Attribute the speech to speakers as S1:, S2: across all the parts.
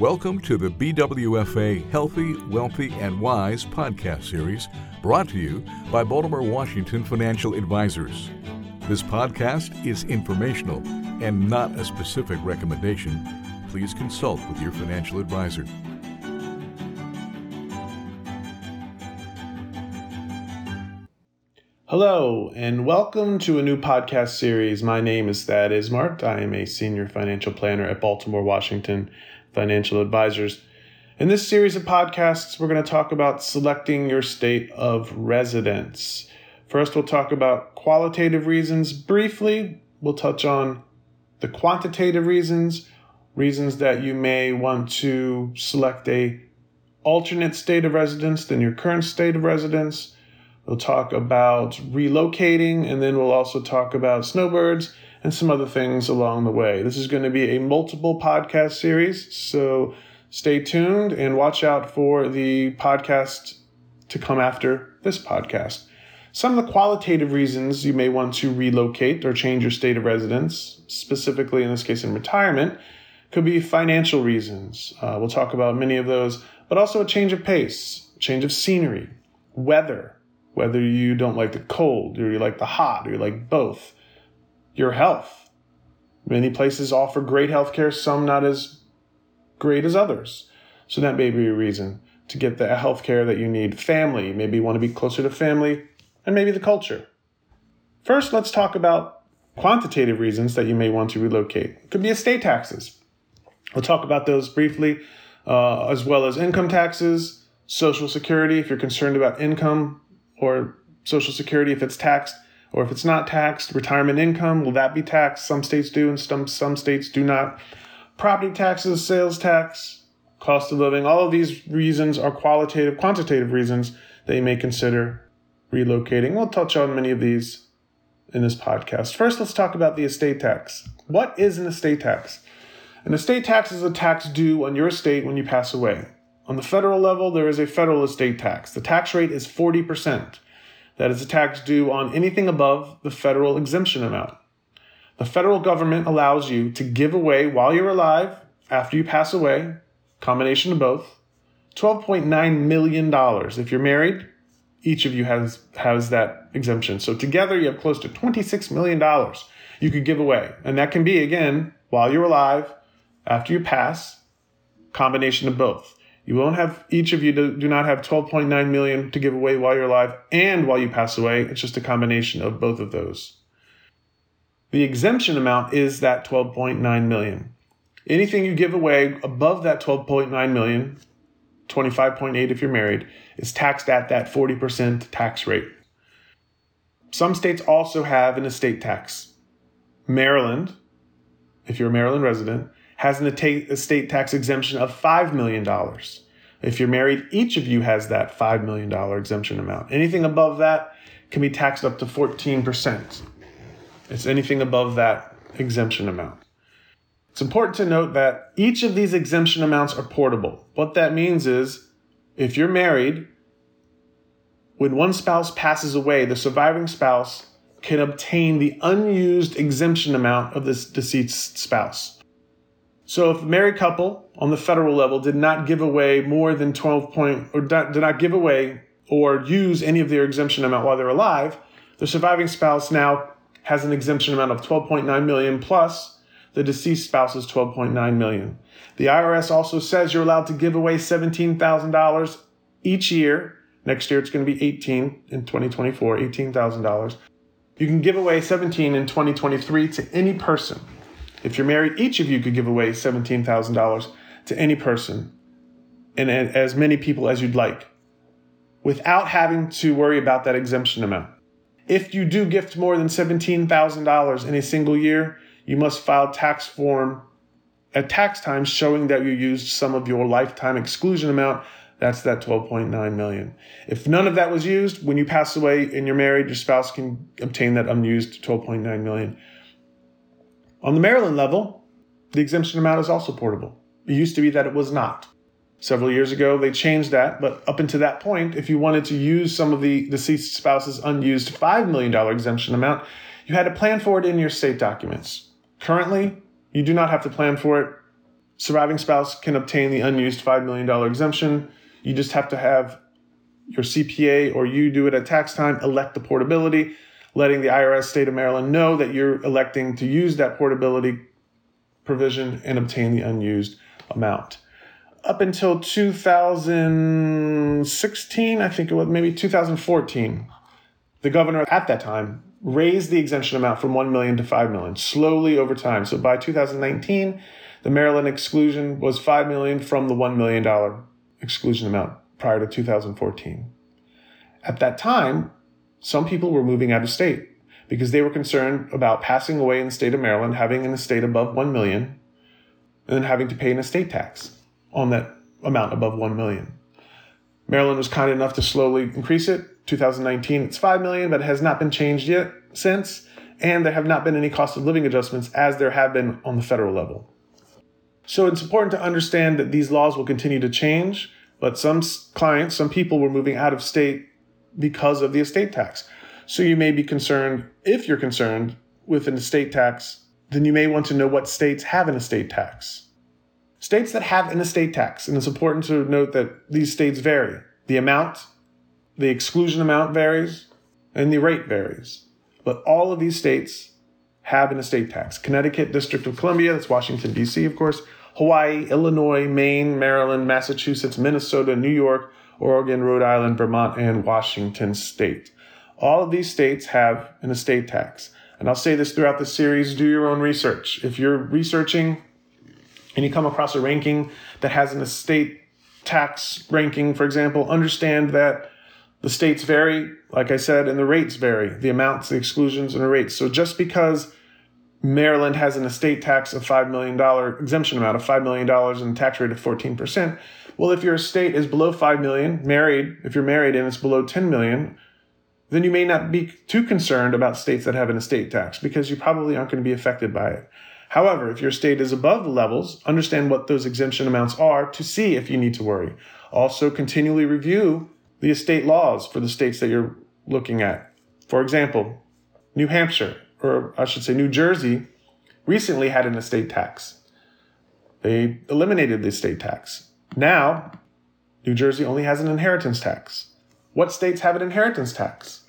S1: Welcome to the BWFA Healthy, Wealthy, and Wise podcast series brought to you by Baltimore Washington Financial Advisors. This podcast is informational and not a specific recommendation. Please consult with your financial advisor.
S2: Hello, and welcome to a new podcast series. My name is Thad Ismart. I am a senior financial planner at Baltimore Washington Financial Advisors. In this series of podcasts, we're going to talk about selecting your state of residence. First, we'll talk about qualitative reasons briefly. We'll touch on the quantitative reasons, reasons that you may want to select a alternate state of residence than your current state of residence. We'll talk about relocating, and then we'll also talk about snowbirds and some other things along the way. This is going to be a multiple podcast series, so stay tuned and watch out for the podcast to come after this podcast. Some of the qualitative reasons you may want to relocate or change your state of residence, specifically in this case in retirement, could be financial reasons. Uh, we'll talk about many of those, but also a change of pace, change of scenery, weather, whether you don't like the cold or you like the hot or you like both your health. Many places offer great health care, some not as great as others. So that may be a reason to get the health care that you need. Family, maybe you want to be closer to family, and maybe the culture. First, let's talk about quantitative reasons that you may want to relocate. It could be estate taxes. We'll talk about those briefly, uh, as well as income taxes, social security, if you're concerned about income or social security if it's taxed or if it's not taxed, retirement income, will that be taxed? Some states do and some, some states do not. Property taxes, sales tax, cost of living, all of these reasons are qualitative, quantitative reasons that you may consider relocating. We'll touch on many of these in this podcast. First, let's talk about the estate tax. What is an estate tax? An estate tax is a tax due on your estate when you pass away. On the federal level, there is a federal estate tax. The tax rate is 40%. That is a tax due on anything above the federal exemption amount. The federal government allows you to give away while you're alive, after you pass away, combination of both, $12.9 million. If you're married, each of you has, has that exemption. So together you have close to $26 million you could give away. And that can be, again, while you're alive, after you pass, combination of both. You won't have each of you do, do not have 12.9 million to give away while you're alive and while you pass away. It's just a combination of both of those. The exemption amount is that 12.9 million. Anything you give away above that 12.9 million, 25.8 if you're married, is taxed at that 40% tax rate. Some states also have an estate tax. Maryland, if you're a Maryland resident, has an estate tax exemption of $5 million. If you're married, each of you has that $5 million exemption amount. Anything above that can be taxed up to 14%. It's anything above that exemption amount. It's important to note that each of these exemption amounts are portable. What that means is if you're married, when one spouse passes away, the surviving spouse can obtain the unused exemption amount of this deceased spouse. So if a married couple on the federal level did not give away more than 12 point or did not give away or use any of their exemption amount while they're alive, the surviving spouse now has an exemption amount of 12.9 million plus the deceased spouse's 12.9 million. The IRS also says you're allowed to give away $17,000 each year. Next year it's going to be 18 in 2024, $18,000. You can give away 17 in 2023 to any person. If you're married, each of you could give away $17,000 to any person and as many people as you'd like without having to worry about that exemption amount. If you do gift more than $17,000 in a single year, you must file tax form at tax time showing that you used some of your lifetime exclusion amount. That's that 12.9 million. If none of that was used, when you pass away and you're married, your spouse can obtain that unused 12.9 million. On the Maryland level, the exemption amount is also portable. It used to be that it was not. Several years ago, they changed that, but up until that point, if you wanted to use some of the deceased spouse's unused $5 million exemption amount, you had to plan for it in your state documents. Currently, you do not have to plan for it. surviving spouse can obtain the unused $5 million exemption. You just have to have your CPA or you do it at tax time, elect the portability, letting the IRS state of Maryland know that you're electing to use that portability provision and obtain the unused amount. Up until 2016, I think it was maybe 2014, the governor at that time raised the exemption amount from 1 million to 5 million slowly over time. So by 2019, the Maryland exclusion was 5 million from the 1 million dollar exclusion amount prior to 2014. At that time, some people were moving out of state because they were concerned about passing away in the state of Maryland, having an estate above 1 million, and then having to pay an estate tax on that amount above 1 million. Maryland was kind enough to slowly increase it. 2019, it's 5 million, but it has not been changed yet since, and there have not been any cost of living adjustments as there have been on the federal level. So it's important to understand that these laws will continue to change, but some clients, some people were moving out of state because of the estate tax. So you may be concerned, if you're concerned with an estate tax, then you may want to know what states have an estate tax. States that have an estate tax, and it's important to note that these states vary. The amount, the exclusion amount varies, and the rate varies. But all of these states have an estate tax. Connecticut, District of Columbia, that's Washington, D.C., of course, Hawaii, Illinois, Maine, Maryland, Massachusetts, Minnesota, New York, Oregon, Rhode Island, Vermont, and Washington State. All of these states have an estate tax. And I'll say this throughout the series do your own research. If you're researching and you come across a ranking that has an estate tax ranking, for example, understand that the states vary, like I said, and the rates vary the amounts, the exclusions, and the rates. So just because Maryland has an estate tax of $5 million exemption amount of $5 million and a tax rate of 14%. Well, if your estate is below 5 million, married, if you're married and it's below 10 million, then you may not be too concerned about states that have an estate tax because you probably aren't going to be affected by it. However, if your state is above the levels, understand what those exemption amounts are to see if you need to worry. Also, continually review the estate laws for the states that you're looking at. For example, New Hampshire, or I should say New Jersey, recently had an estate tax. They eliminated the estate tax. Now, New Jersey only has an inheritance tax. What states have an inheritance tax?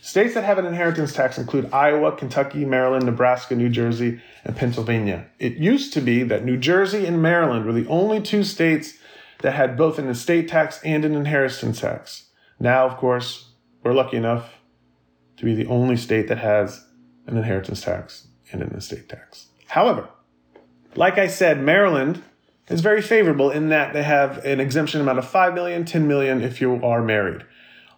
S2: States that have an inheritance tax include Iowa, Kentucky, Maryland, Nebraska, New Jersey, and Pennsylvania. It used to be that New Jersey and Maryland were the only two states that had both an estate tax and an inheritance tax. Now, of course, we're lucky enough to be the only state that has an inheritance tax and an estate tax. However, like I said, Maryland is very favorable in that they have an exemption amount of 5 million, 10 million if you are married.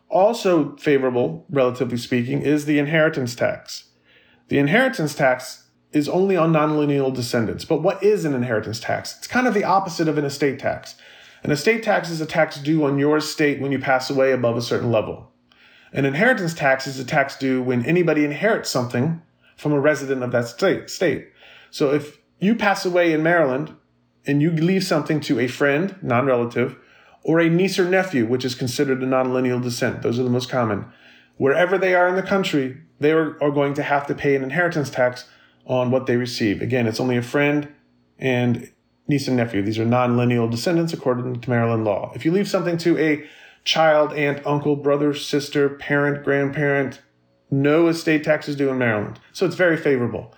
S2: Also favorable, relatively speaking, is the inheritance tax. The inheritance tax is only on non-lineal descendants. But what is an inheritance tax? It's kind of the opposite of an estate tax. An estate tax is a tax due on your estate when you pass away above a certain level. An inheritance tax is a tax due when anybody inherits something from a resident of that state. state. So if you pass away in Maryland and you leave something to a friend, non relative, or a niece or nephew, which is considered a non-lineal descent, those are the most common. Wherever they are in the country, they are, are going to have to pay an inheritance tax on what they receive. Again, it's only a friend and niece and nephew. These are non-lineal descendants according to Maryland law. If you leave something to a child, aunt, uncle, brother, sister, parent, grandparent. No estate taxes due in Maryland. So it's very favorable.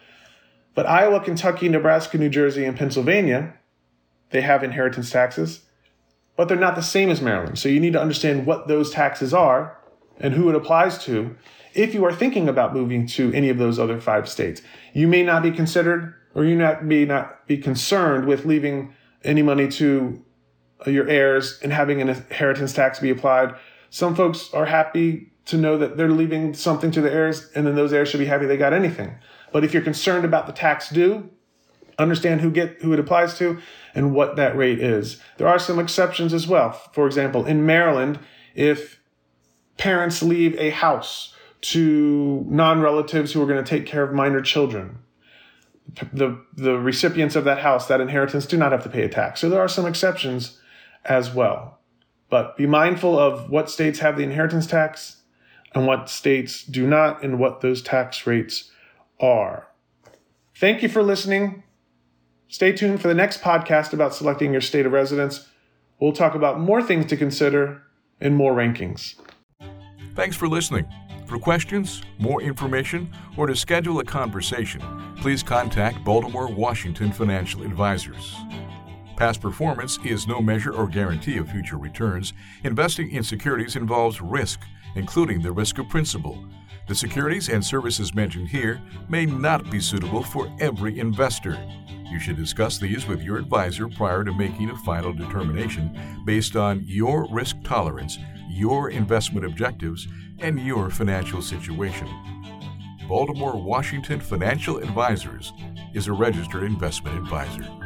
S2: But Iowa, Kentucky, Nebraska, New Jersey, and Pennsylvania, they have inheritance taxes, but they're not the same as Maryland. So you need to understand what those taxes are and who it applies to if you are thinking about moving to any of those other five states. You may not be considered or you not, may not be concerned with leaving any money to your heirs and having an inheritance tax be applied. Some folks are happy to know that they're leaving something to the heirs, and then those heirs should be happy they got anything. But if you're concerned about the tax due, understand who get who it applies to and what that rate is. There are some exceptions as well. For example, in Maryland, if parents leave a house to non-relatives who are going to take care of minor children, the the recipients of that house, that inheritance, do not have to pay a tax. So there are some exceptions as well. But be mindful of what states have the inheritance tax and what states do not, and what those tax rates are. Thank you for listening. Stay tuned for the next podcast about selecting your state of residence. We'll talk about more things to consider and more rankings.
S1: Thanks for listening. For questions, more information, or to schedule a conversation, please contact Baltimore Washington Financial Advisors. Past performance is no measure or guarantee of future returns. Investing in securities involves risk, including the risk of principal. The securities and services mentioned here may not be suitable for every investor. You should discuss these with your advisor prior to making a final determination based on your risk tolerance, your investment objectives, and your financial situation. Baltimore Washington Financial Advisors is a registered investment advisor.